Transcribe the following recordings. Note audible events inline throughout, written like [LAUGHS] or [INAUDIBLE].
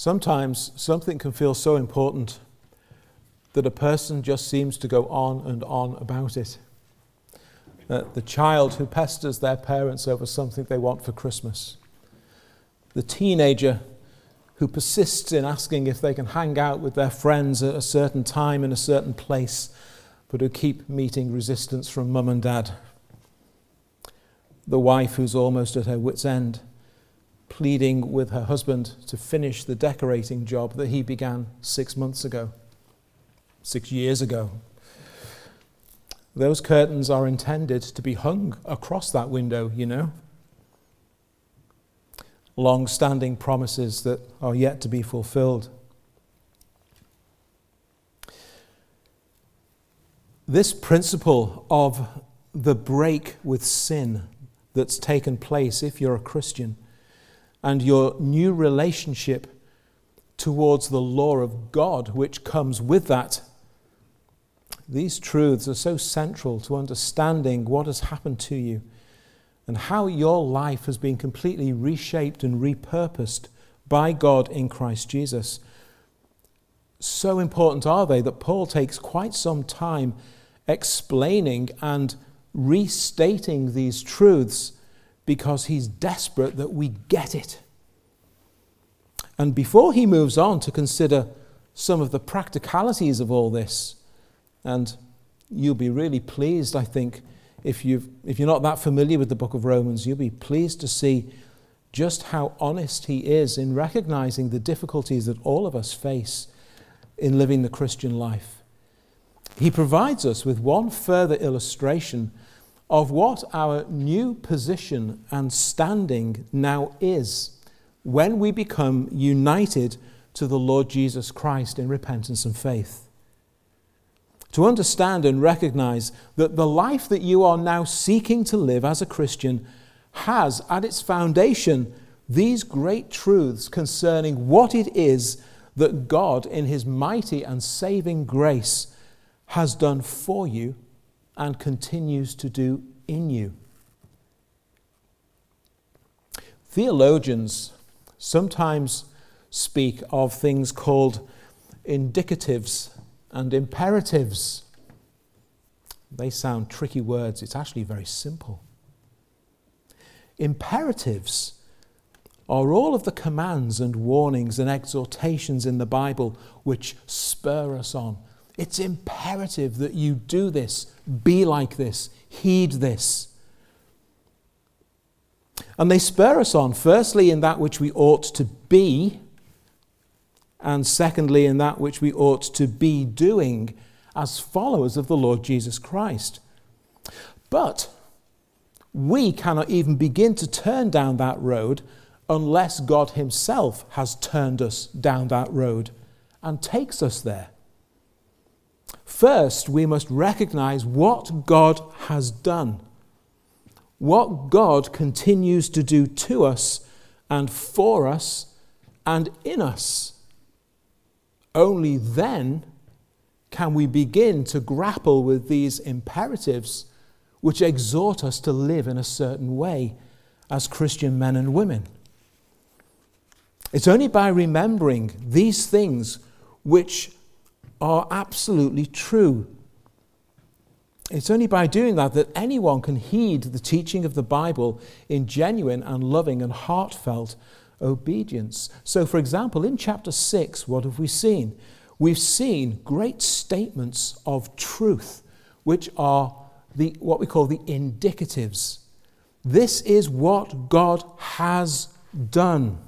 Sometimes something can feel so important that a person just seems to go on and on about it. Uh, the child who pesters their parents over something they want for Christmas. The teenager who persists in asking if they can hang out with their friends at a certain time in a certain place, but who keep meeting resistance from mum and dad. The wife who's almost at her wits' end pleading with her husband to finish the decorating job that he began six months ago, six years ago. Those curtains are intended to be hung across that window, you know. Long standing promises that are yet to be fulfilled. This principle of the break with sin that's taken place if you're a Christian and your new relationship towards the law of God, which comes with that. These truths are so central to understanding what has happened to you and how your life has been completely reshaped and repurposed by God in Christ Jesus. So important are they that Paul takes quite some time explaining and restating these truths because he's desperate that we get it. And before he moves on to consider some of the practicalities of all this, and you'll be really pleased, I think, if, you've, if you're not that familiar with the book of Romans, you'll be pleased to see just how honest he is in recognizing the difficulties that all of us face in living the Christian life. He provides us with one further illustration of what our new position and standing now is when we become united to the Lord Jesus Christ in repentance and faith. To understand and recognize that the life that you are now seeking to live as a Christian has at its foundation these great truths concerning what it is that God, in His mighty and saving grace, has done for you and continues to do in you. Theologians sometimes speak of things called indicatives and imperatives. They sound tricky words, it's actually very simple. Imperatives are all of the commands and warnings and exhortations in the Bible which spur us on it's imperative that you do this, be like this, heed this. And they spur us on, firstly, in that which we ought to be, and secondly, in that which we ought to be doing as followers of the Lord Jesus Christ. But we cannot even begin to turn down that road unless God Himself has turned us down that road and takes us there. First, we must recognize what God has done, what God continues to do to us and for us and in us. Only then can we begin to grapple with these imperatives which exhort us to live in a certain way as Christian men and women. It's only by remembering these things which are absolutely true. It's only by doing that that anyone can heed the teaching of the Bible in genuine and loving and heartfelt obedience. So, for example, in chapter 6, what have we seen? We've seen great statements of truth, which are the, what we call the indicatives. This is what God has done.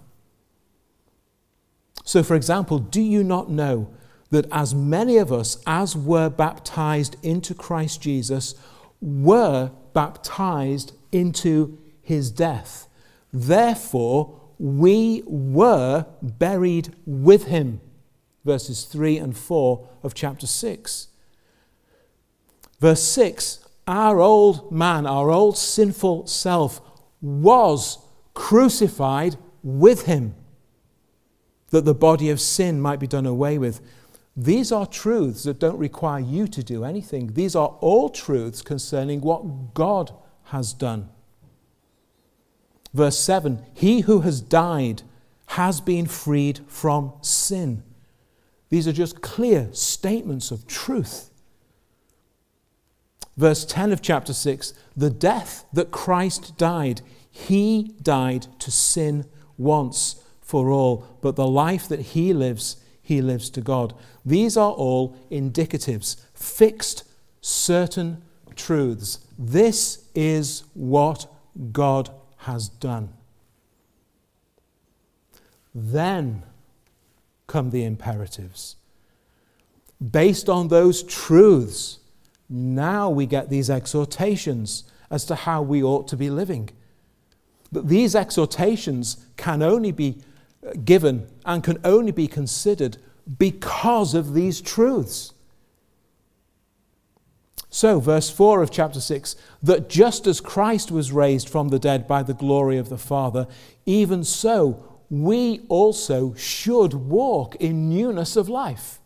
So, for example, do you not know that as many of us as were baptized into Christ Jesus were baptized into his death. Therefore, we were buried with him. Verses 3 and 4 of chapter 6. Verse 6 Our old man, our old sinful self, was crucified with him, that the body of sin might be done away with these are truths that don't require you to do anything. These are all truths concerning what God has done. Verse 7 He who has died has been freed from sin. These are just clear statements of truth. Verse 10 of chapter 6 the death that Christ died, he died to sin once for all, but the life that he lives, he lives to God. These are all indicatives, fixed, certain truths. This is what God has done. Then come the imperatives. Based on those truths, now we get these exhortations as to how we ought to be living. But these exhortations can only be uh, given and can only be considered because of these truths. So, verse 4 of chapter 6 that just as Christ was raised from the dead by the glory of the Father, even so we also should walk in newness of life.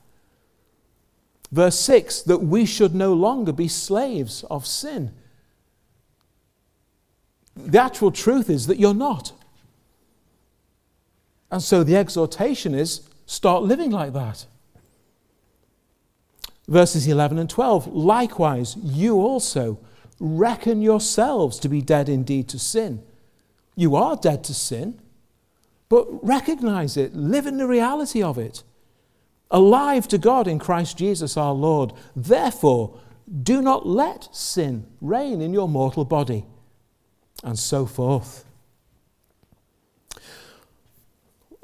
Verse 6 that we should no longer be slaves of sin. The actual truth is that you're not. And so the exhortation is start living like that. Verses 11 and 12 likewise, you also reckon yourselves to be dead indeed to sin. You are dead to sin, but recognize it, live in the reality of it. Alive to God in Christ Jesus our Lord. Therefore, do not let sin reign in your mortal body, and so forth.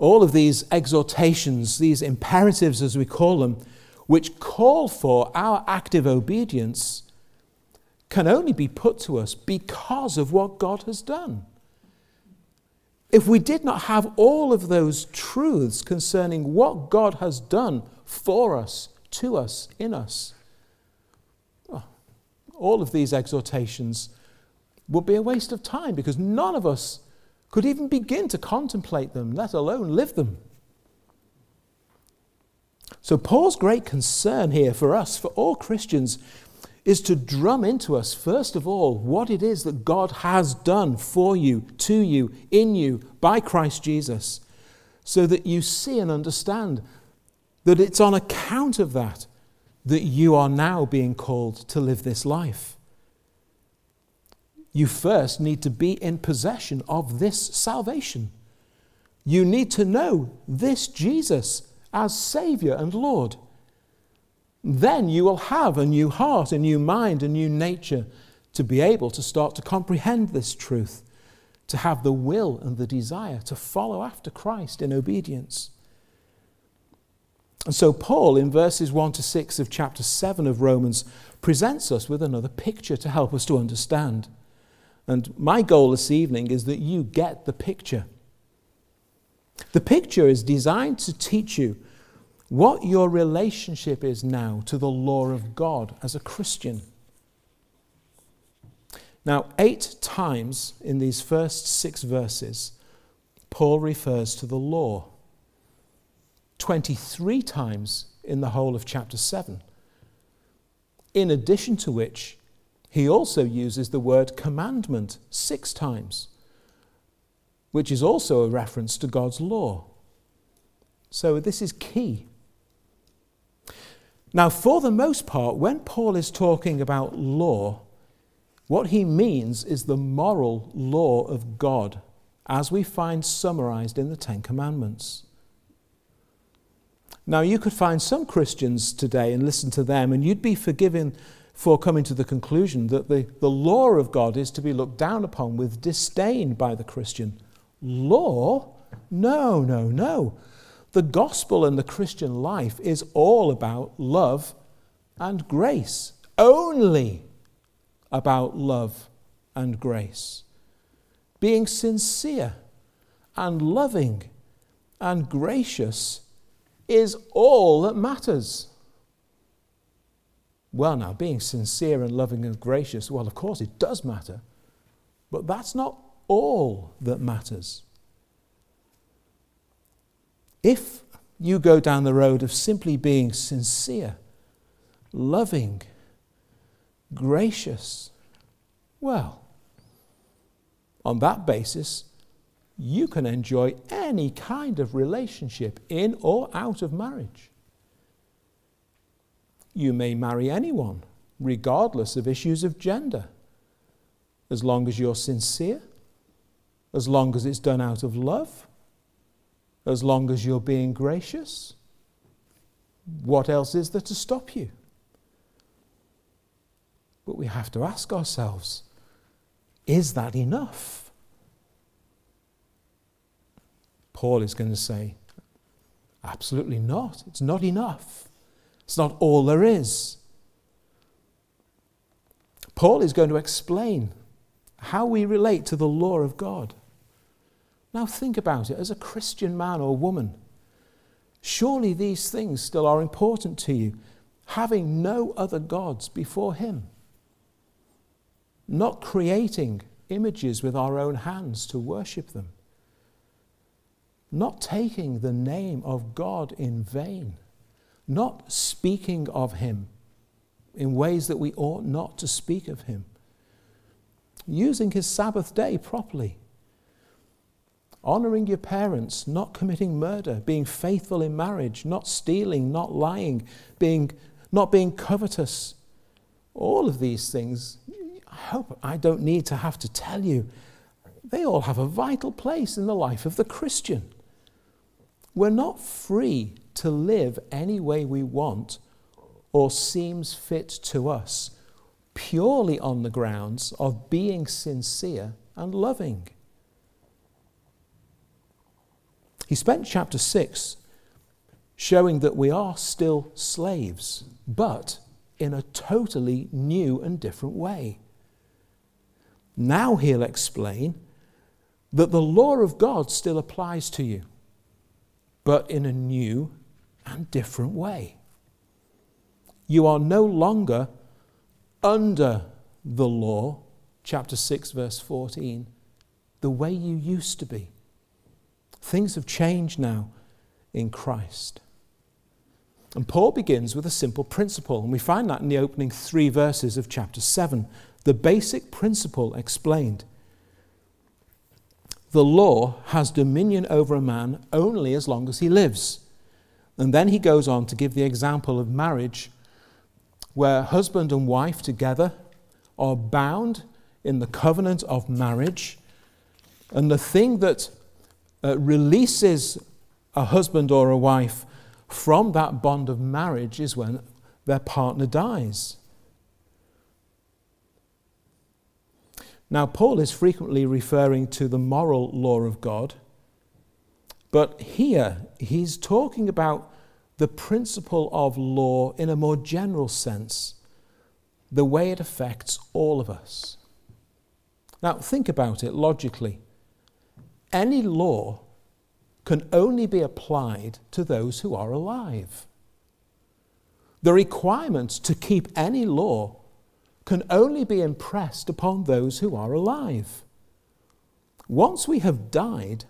All of these exhortations, these imperatives as we call them, which call for our active obedience, can only be put to us because of what God has done. If we did not have all of those truths concerning what God has done for us, to us, in us, all of these exhortations would be a waste of time because none of us could even begin to contemplate them, let alone live them. So, Paul's great concern here for us, for all Christians, is to drum into us, first of all, what it is that God has done for you, to you, in you, by Christ Jesus, so that you see and understand that it's on account of that that you are now being called to live this life. You first need to be in possession of this salvation. You need to know this Jesus as Savior and Lord. Then you will have a new heart, a new mind, a new nature to be able to start to comprehend this truth, to have the will and the desire to follow after Christ in obedience. And so, Paul, in verses 1 to 6 of chapter 7 of Romans, presents us with another picture to help us to understand. And my goal this evening is that you get the picture. The picture is designed to teach you what your relationship is now to the law of God as a Christian. Now, eight times in these first six verses, Paul refers to the law. 23 times in the whole of chapter 7. In addition to which, he also uses the word commandment six times, which is also a reference to God's law. So this is key. Now, for the most part, when Paul is talking about law, what he means is the moral law of God, as we find summarized in the Ten Commandments. Now, you could find some Christians today and listen to them, and you'd be forgiven for coming to the conclusion that the, the law of God is to be looked down upon with disdain by the Christian. Law? No, no, no. The gospel and the Christian life is all about love and grace. Only about love and grace. Being sincere and loving and gracious is all that matters. Well, now, being sincere and loving and gracious, well, of course, it does matter. But that's not all that matters. If you go down the road of simply being sincere, loving, gracious, well, on that basis, you can enjoy any kind of relationship in or out of marriage. You may marry anyone, regardless of issues of gender, as long as you're sincere, as long as it's done out of love, as long as you're being gracious. What else is there to stop you? But we have to ask ourselves is that enough? Paul is going to say, absolutely not. It's not enough. It's not all there is. Paul is going to explain how we relate to the law of God. Now, think about it as a Christian man or woman. Surely these things still are important to you, having no other gods before Him, not creating images with our own hands to worship them, not taking the name of God in vain, not speaking of Him in ways that we ought not to speak of Him, using His Sabbath day properly honoring your parents, not committing murder, being faithful in marriage, not stealing, not lying, being, not being covetous. All of these things, I hope I don't need to have to tell you, they all have a vital place in the life of the Christian. We're not free to live any way we want or seems fit to us, purely on the grounds of being sincere and loving. He spent chapter 6 showing that we are still slaves, but in a totally new and different way. Now he'll explain that the law of God still applies to you, but in a new and different way. You are no longer under the law, chapter 6, verse 14, the way you used to be. Things have changed now in Christ. And Paul begins with a simple principle, and we find that in the opening three verses of chapter 7. The basic principle explained. The law has dominion over a man only as long as he lives. And then he goes on to give the example of marriage, where husband and wife together are bound in the covenant of marriage. And the thing that uh, releases a husband or a wife from that bond of marriage is when their partner dies. Now, Paul is frequently referring to the moral law of God, but here he's talking about the principle of law in a more general sense, the way it affects all of us. Now, think about it logically any law can only be applied to those who are alive. The requirement to keep any law can only be impressed upon those who are alive. Once we have died,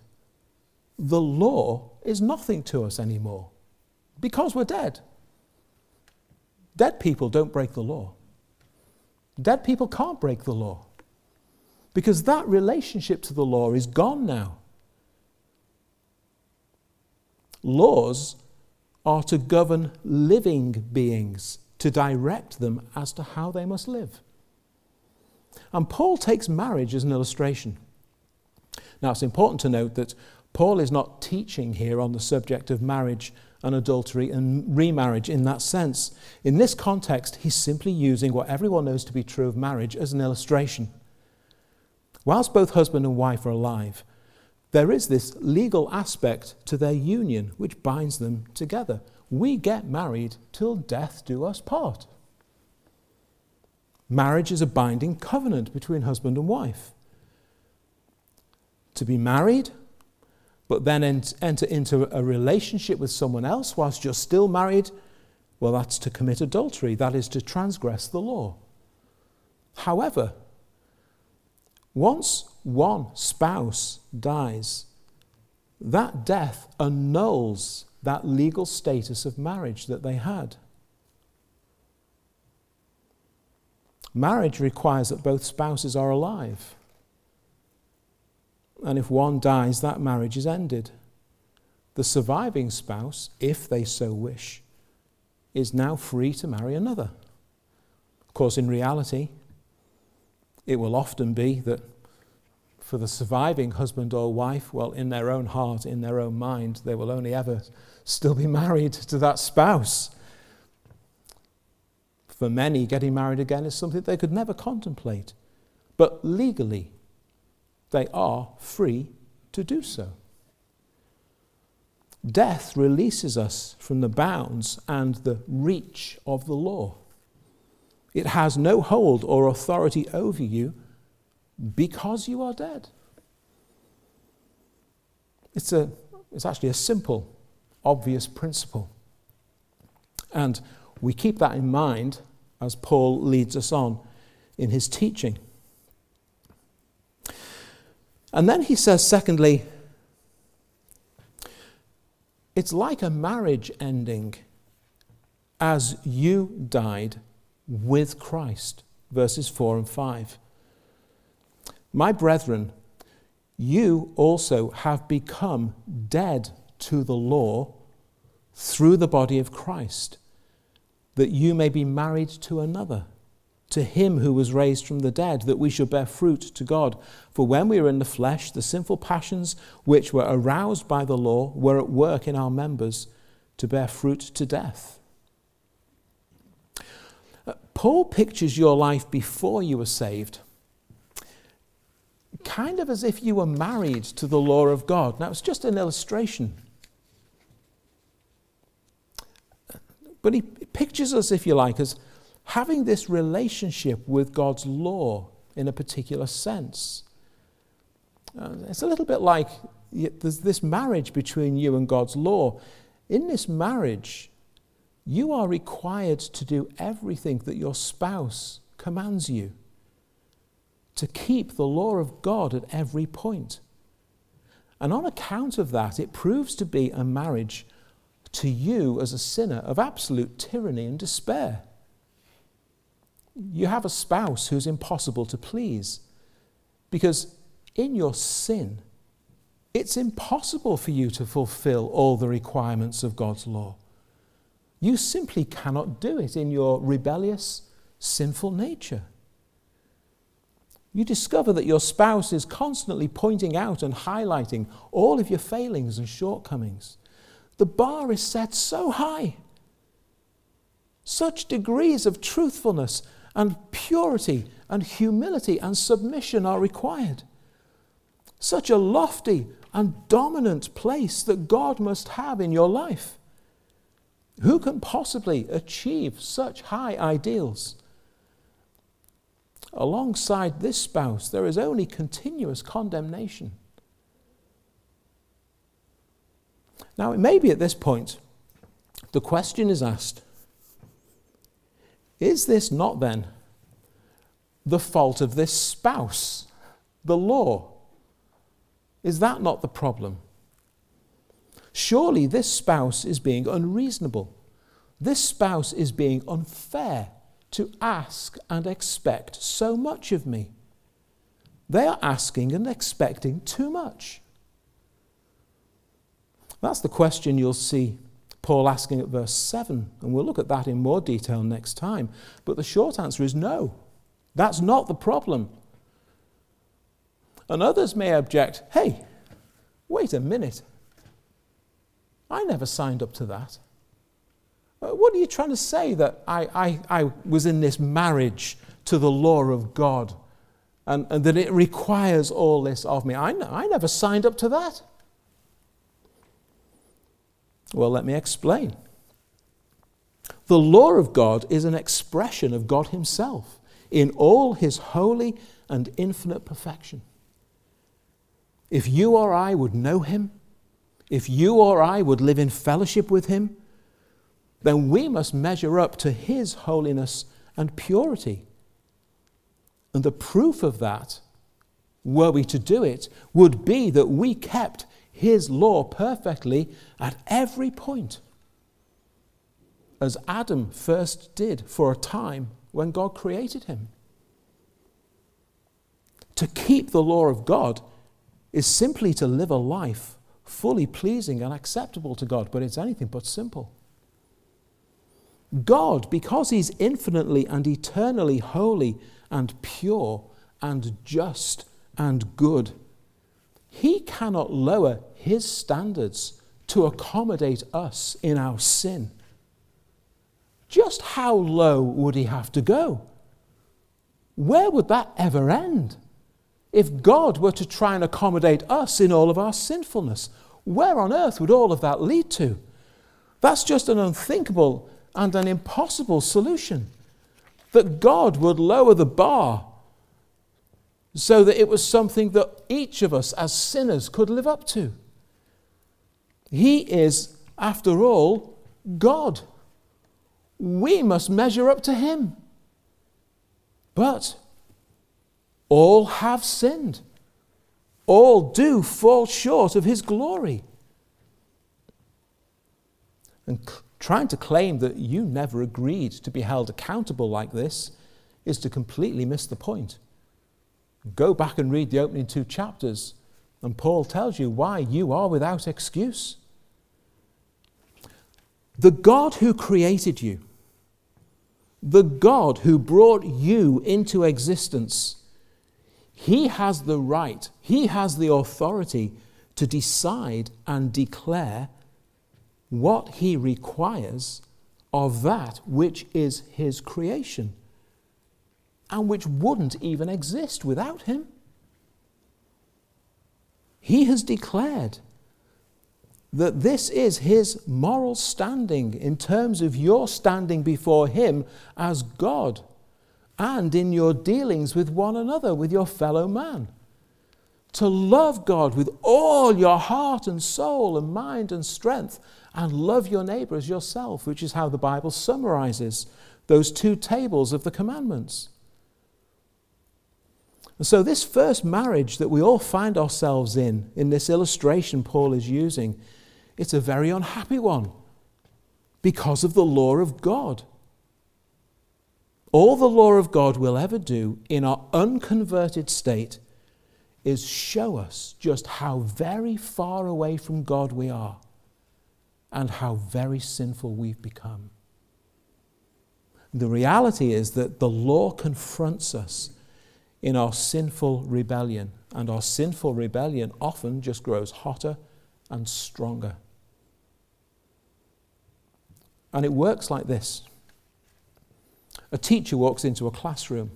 the law is nothing to us anymore because we're dead. Dead people don't break the law. Dead people can't break the law because that relationship to the law is gone now. Laws are to govern living beings, to direct them as to how they must live. And Paul takes marriage as an illustration. Now, it's important to note that Paul is not teaching here on the subject of marriage and adultery and remarriage in that sense. In this context, he's simply using what everyone knows to be true of marriage as an illustration. Whilst both husband and wife are alive, there is this legal aspect to their union which binds them together. We get married till death do us part. Marriage is a binding covenant between husband and wife. To be married, but then enter into a relationship with someone else whilst you're still married, well, that's to commit adultery. That is to transgress the law. However, once one spouse dies, that death annuls that legal status of marriage that they had. Marriage requires that both spouses are alive. And if one dies, that marriage is ended. The surviving spouse, if they so wish, is now free to marry another. Of course, in reality, it will often be that for the surviving husband or wife, well, in their own heart, in their own mind, they will only ever still be [LAUGHS] married to that spouse. For many, getting married again is something they could never contemplate. But legally, they are free to do so. Death releases us from the bounds and the reach of the law. It has no hold or authority over you because you are dead. It's, a, it's actually a simple, obvious principle. And we keep that in mind as Paul leads us on in his teaching. And then he says, secondly, it's like a marriage ending as you died with Christ. Verses 4 and 5. My brethren, you also have become dead to the law through the body of Christ, that you may be married to another to him who was raised from the dead, that we should bear fruit to God. For when we were in the flesh, the sinful passions which were aroused by the law were at work in our members to bear fruit to death. Uh, Paul pictures your life before you were saved, kind of as if you were married to the law of God. Now, it's just an illustration. But he pictures us, if you like, as having this relationship with God's law in a particular sense. Uh, it's a little bit like there's this marriage between you and God's law. In this marriage, you are required to do everything that your spouse commands you, to keep the law of God at every point. And on account of that, it proves to be a marriage to you as a sinner of absolute tyranny and despair. You have a spouse who's impossible to please because in your sin, it's impossible for you to fulfill all the requirements of God's law. You simply cannot do it in your rebellious, sinful nature. You discover that your spouse is constantly pointing out and highlighting all of your failings and shortcomings. The bar is set so high. Such degrees of truthfulness and purity and humility and submission are required. Such a lofty and dominant place that God must have in your life. Who can possibly achieve such high ideals? Alongside this spouse, there is only continuous condemnation. Now, it may be at this point the question is asked is this not then the fault of this spouse, the law? Is that not the problem? Surely this spouse is being unreasonable. This spouse is being unfair to ask and expect so much of me. They are asking and expecting too much. That's the question you'll see Paul asking at verse 7, and we'll look at that in more detail next time. But the short answer is no. That's not the problem. And others may object hey, wait a minute. I never signed up to that. Uh, what are you trying to say that I, I, I was in this marriage to the law of God and, and that it requires all this of me? I, I never signed up to that. Well, let me explain. The law of God is an expression of God Himself in all His holy and infinite perfection. If you or I would know Him, if you or I would live in fellowship with Him, then we must measure up to His holiness and purity. And the proof of that, were we to do it, would be that we kept his law perfectly at every point, as Adam first did for a time when God created him. To keep the law of God is simply to live a life fully pleasing and acceptable to God, but it's anything but simple. God, because He's infinitely and eternally holy and pure and just and good, He cannot lower His standards to accommodate us in our sin. Just how low would He have to go? Where would that ever end? If God were to try and accommodate us in all of our sinfulness, where on earth would all of that lead to? That's just an unthinkable and an impossible solution. That God would lower the bar so that it was something that each of us as sinners could live up to. He is, after all, God. We must measure up to Him. But all have sinned. All do fall short of His glory. And Trying to claim that you never agreed to be held accountable like this is to completely miss the point. Go back and read the opening two chapters, and Paul tells you why you are without excuse. The God who created you, the God who brought you into existence, he has the right, he has the authority to decide and declare what he requires of that which is his creation and which wouldn't even exist without him. He has declared that this is his moral standing in terms of your standing before him as God and in your dealings with one another, with your fellow man. To love God with all your heart and soul and mind and strength and love your neighbor as yourself, which is how the Bible summarizes those two tables of the commandments. And so, this first marriage that we all find ourselves in, in this illustration Paul is using, it's a very unhappy one because of the law of God. All the law of God will ever do in our unconverted state is show us just how very far away from God we are and how very sinful we've become. The reality is that the law confronts us in our sinful rebellion, and our sinful rebellion often just grows hotter and stronger. And it works like this a teacher walks into a classroom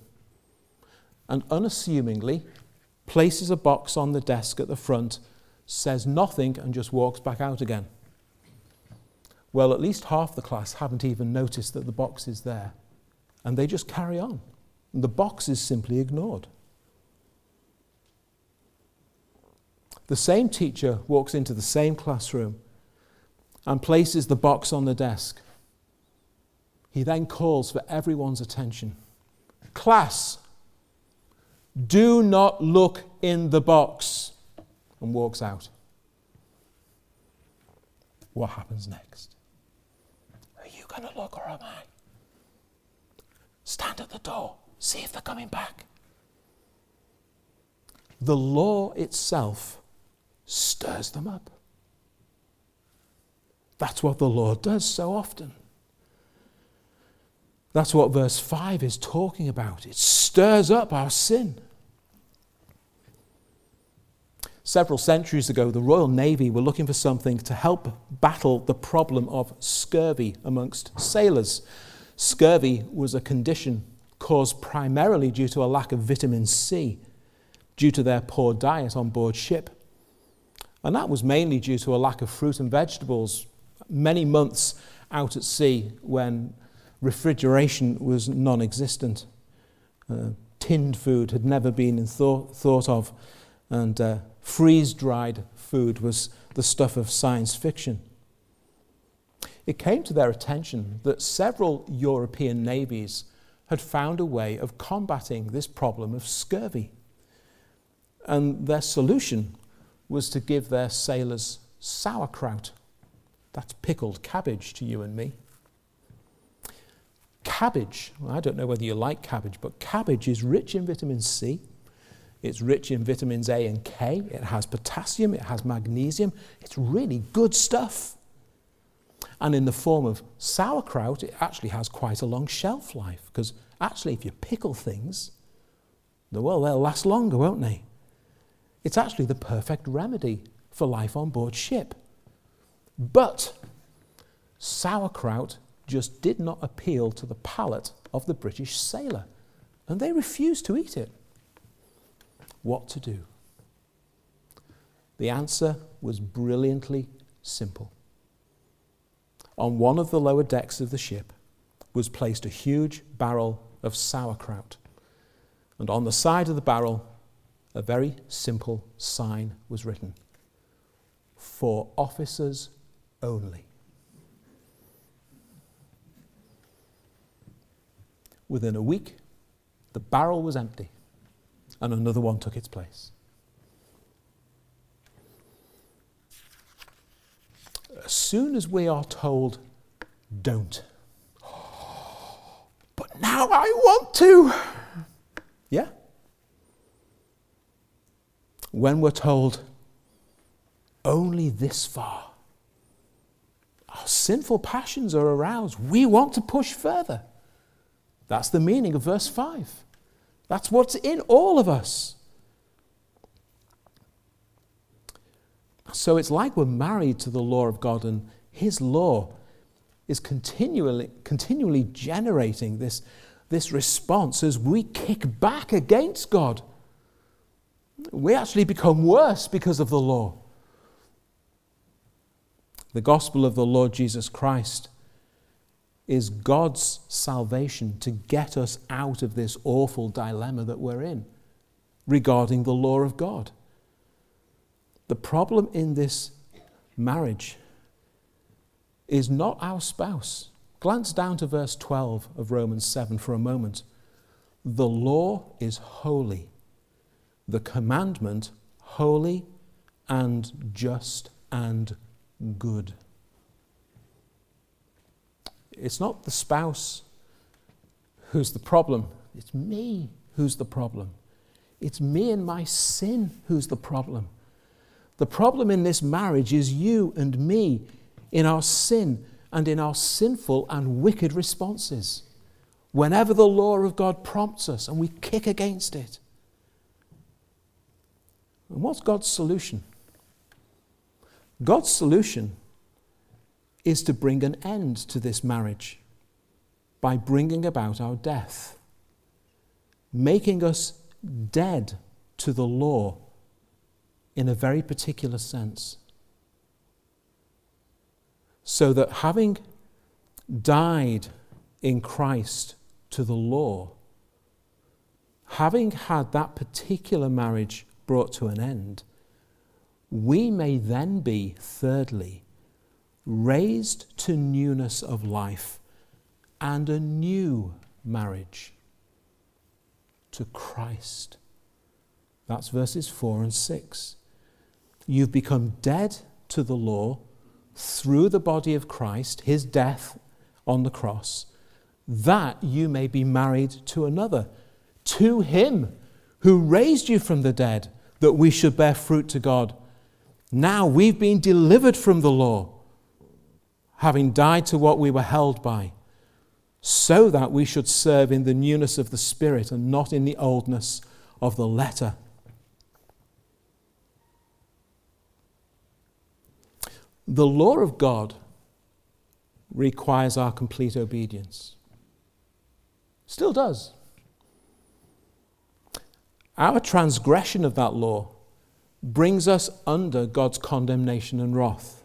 and unassumingly places a box on the desk at the front, says nothing, and just walks back out again. Well, at least half the class haven't even noticed that the box is there, and they just carry on. And the box is simply ignored. The same teacher walks into the same classroom and places the box on the desk. He then calls for everyone's attention. Class, do not look in the box, and walks out. What happens next? Are you going to look or am I? Stand at the door, see if they're coming back. The law itself stirs them up. That's what the Lord does so often. That's what verse 5 is talking about. It stirs up our sin. Several centuries ago, the Royal Navy were looking for something to help battle the problem of scurvy amongst sailors. Scurvy was a condition caused primarily due to a lack of vitamin C, due to their poor diet on board ship. And that was mainly due to a lack of fruit and vegetables many months out at sea when refrigeration was non existent. Uh, tinned food had never been thought, thought of, and uh, freeze dried food was the stuff of science fiction. It came to their attention that several European navies had found a way of combating this problem of scurvy. And their solution was to give their sailors sauerkraut. That's pickled cabbage to you and me. Cabbage, I don't know whether you like cabbage, but cabbage is rich in vitamin C. It's rich in vitamins A and K. It has potassium. It has magnesium. It's really good stuff. And in the form of sauerkraut, it actually has quite a long shelf life because actually, if you pickle things, well, they'll last longer, won't they? It's actually the perfect remedy for life on board ship. But sauerkraut just did not appeal to the palate of the British sailor, and they refused to eat it. What to do? The answer was brilliantly simple. On one of the lower decks of the ship was placed a huge barrel of sauerkraut, and on the side of the barrel, a very simple sign was written For officers only. Within a week, the barrel was empty and another one took its place. As soon as we are told, don't, but now I want to, yeah? When we're told, only this far, our sinful passions are aroused. We want to push further. That's the meaning of verse 5. That's what's in all of us. So it's like we're married to the law of God, and His law is continually, continually generating this, this response as we kick back against God. We actually become worse because of the law. The gospel of the Lord Jesus Christ is God's salvation to get us out of this awful dilemma that we're in regarding the law of God. The problem in this marriage is not our spouse. Glance down to verse 12 of Romans 7 for a moment. The law is holy, the commandment holy and just and good. It's not the spouse who's the problem, it's me who's the problem. It's me and my sin who's the problem. The problem in this marriage is you and me in our sin and in our sinful and wicked responses. Whenever the law of God prompts us and we kick against it. And what's God's solution? God's solution is to bring an end to this marriage by bringing about our death, making us dead to the law in a very particular sense. So that having died in Christ to the law, having had that particular marriage brought to an end, we may then be, thirdly, raised to newness of life and a new marriage to Christ. That's verses 4 and 6. You've become dead to the law through the body of Christ, his death on the cross, that you may be married to another, to him who raised you from the dead, that we should bear fruit to God. Now we've been delivered from the law having died to what we were held by, so that we should serve in the newness of the Spirit and not in the oldness of the letter. The law of God requires our complete obedience. Still does. Our transgression of that law brings us under God's condemnation and wrath.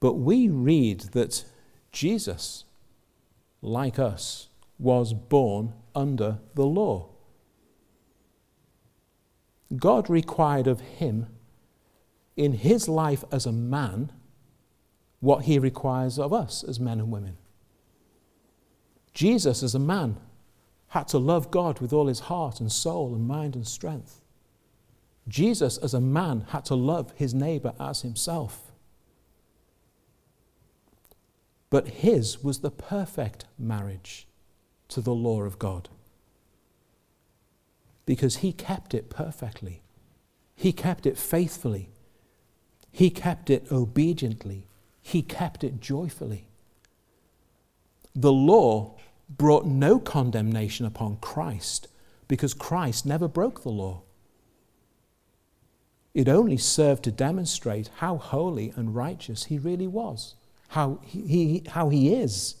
But we read that Jesus, like us, was born under the law. God required of him, in his life as a man, what he requires of us as men and women. Jesus, as a man, had to love God with all his heart and soul and mind and strength. Jesus, as a man, had to love his neighbor as himself. But his was the perfect marriage to the law of God. because he kept it perfectly. He kept it faithfully. He kept it obediently. He kept it joyfully. The law brought no condemnation upon Christ because Christ never broke the law. It only served to demonstrate how holy and righteous he really was, how he, he, how he is.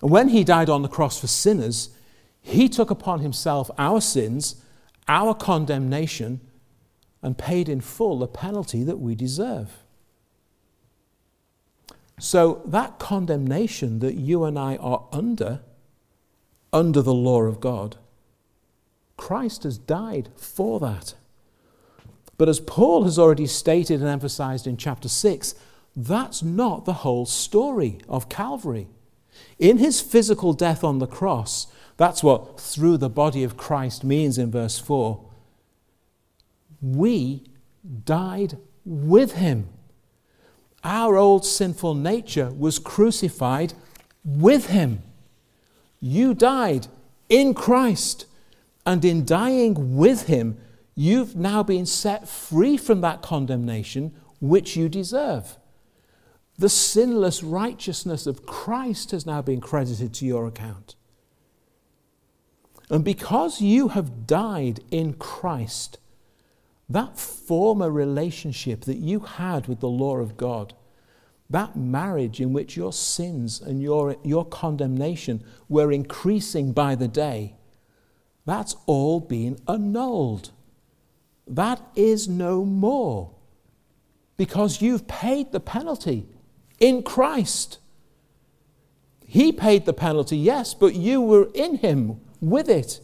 When he died on the cross for sinners, he took upon himself our sins, our condemnation, and paid in full the penalty that we deserve. So, that condemnation that you and I are under, under the law of God, Christ has died for that. But as Paul has already stated and emphasized in chapter 6, that's not the whole story of Calvary. In his physical death on the cross, that's what through the body of Christ means in verse 4. We died with him. Our old sinful nature was crucified with him. You died in Christ, and in dying with him, you've now been set free from that condemnation which you deserve. The sinless righteousness of Christ has now been credited to your account. And because you have died in Christ, that former relationship that you had with the law of God, that marriage in which your sins and your, your condemnation were increasing by the day, that's all been annulled. That is no more because you've paid the penalty in Christ. He paid the penalty, yes, but you were in Him with it.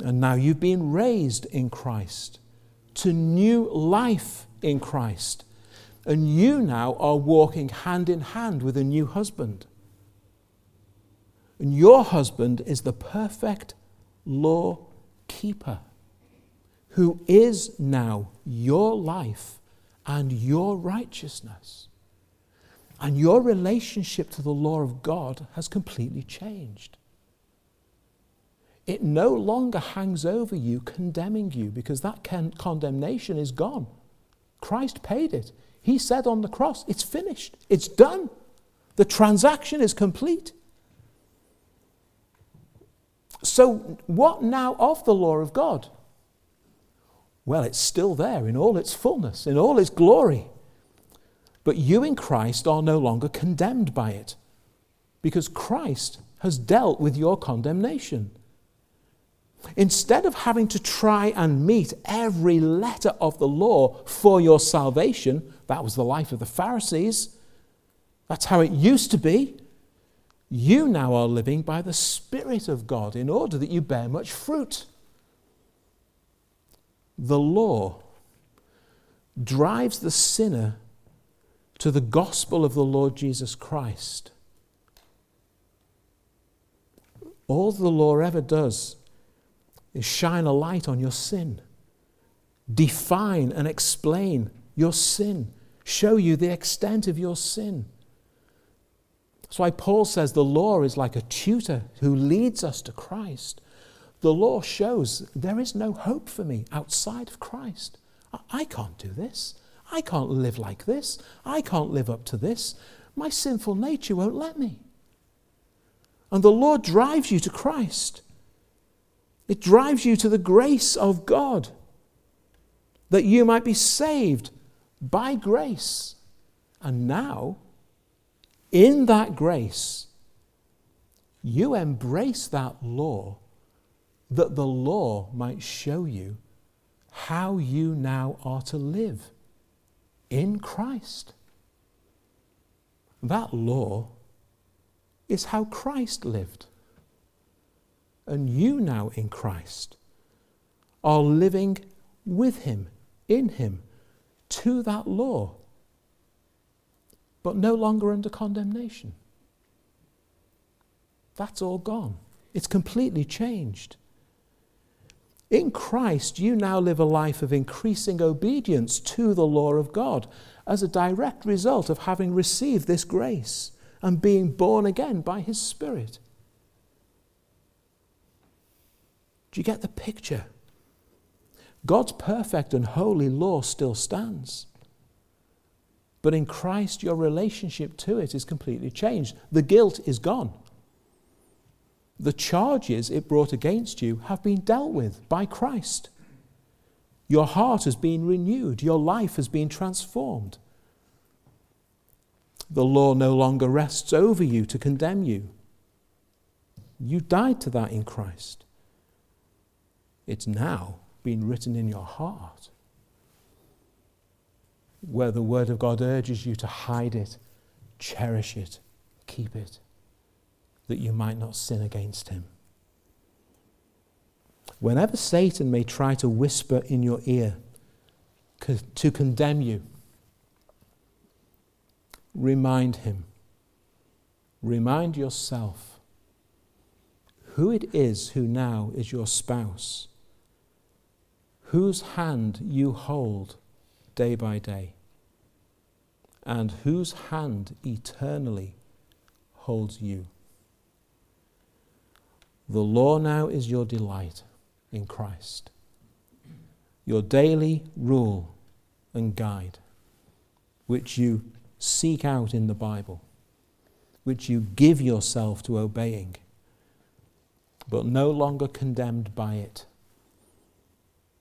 And now you've been raised in Christ to new life in Christ. And you now are walking hand in hand with a new husband. And your husband is the perfect law keeper who is now your life and your righteousness. And your relationship to the law of God has completely changed. It no longer hangs over you, condemning you, because that condemnation is gone. Christ paid it. He said on the cross, It's finished, it's done. The transaction is complete. So, what now of the law of God? Well, it's still there in all its fullness, in all its glory. But you in Christ are no longer condemned by it because Christ has dealt with your condemnation. Instead of having to try and meet every letter of the law for your salvation, that was the life of the Pharisees, that's how it used to be. You now are living by the Spirit of God in order that you bear much fruit. The law drives the sinner to the gospel of the Lord Jesus Christ. All the law ever does is shine a light on your sin, define and explain your sin, show you the extent of your sin. That's why Paul says the law is like a tutor who leads us to Christ. The law shows there is no hope for me outside of Christ. I can't do this. I can't live like this. I can't live up to this. My sinful nature won't let me. And the law drives you to Christ. It drives you to the grace of God that you might be saved by grace. And now, in that grace, you embrace that law that the law might show you how you now are to live in Christ. That law is how Christ lived. And you now in Christ are living with Him, in Him, to that law, but no longer under condemnation. That's all gone. It's completely changed. In Christ, you now live a life of increasing obedience to the law of God as a direct result of having received this grace and being born again by His Spirit. You get the picture? God's perfect and holy law still stands. But in Christ, your relationship to it is completely changed. The guilt is gone. The charges it brought against you have been dealt with by Christ. Your heart has been renewed, your life has been transformed. The law no longer rests over you to condemn you. You died to that in Christ. It's now been written in your heart, where the Word of God urges you to hide it, cherish it, keep it, that you might not sin against Him. Whenever Satan may try to whisper in your ear to condemn you, remind him, remind yourself who it is who now is your spouse, whose hand you hold day by day, and whose hand eternally holds you. The law now is your delight in Christ, your daily rule and guide, which you seek out in the Bible, which you give yourself to obeying, but no longer condemned by it.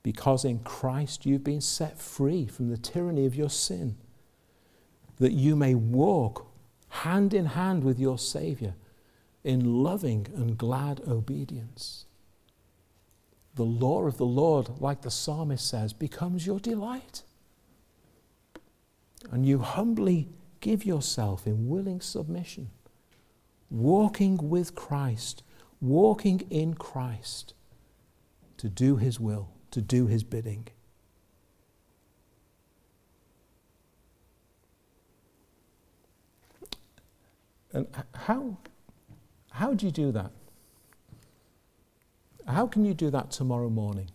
Because in Christ you've been set free from the tyranny of your sin, that you may walk hand in hand with your Saviour in loving and glad obedience. The law of the Lord, like the psalmist says, becomes your delight and you humbly give yourself in willing submission, walking with Christ, walking in Christ to do His will, to do His bidding. And how, how do you do that? How can you do that tomorrow morning?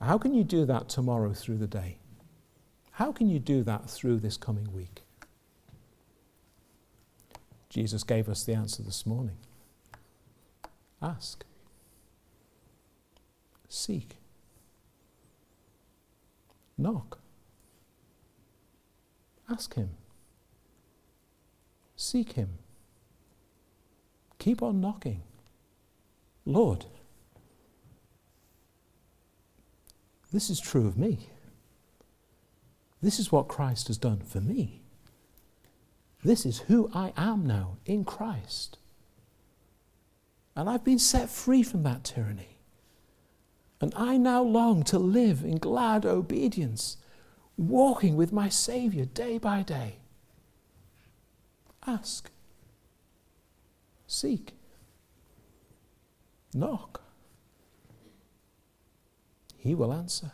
How can you do that tomorrow through the day? How can you do that through this coming week? Jesus gave us the answer this morning. Ask. Seek. Knock. Ask Him. Seek Him. Keep on knocking. Lord, this is true of me. This is what Christ has done for me. This is who I am now in Christ. And I've been set free from that tyranny. And I now long to live in glad obedience, walking with my Saviour day by day. Ask, seek, knock. He will answer.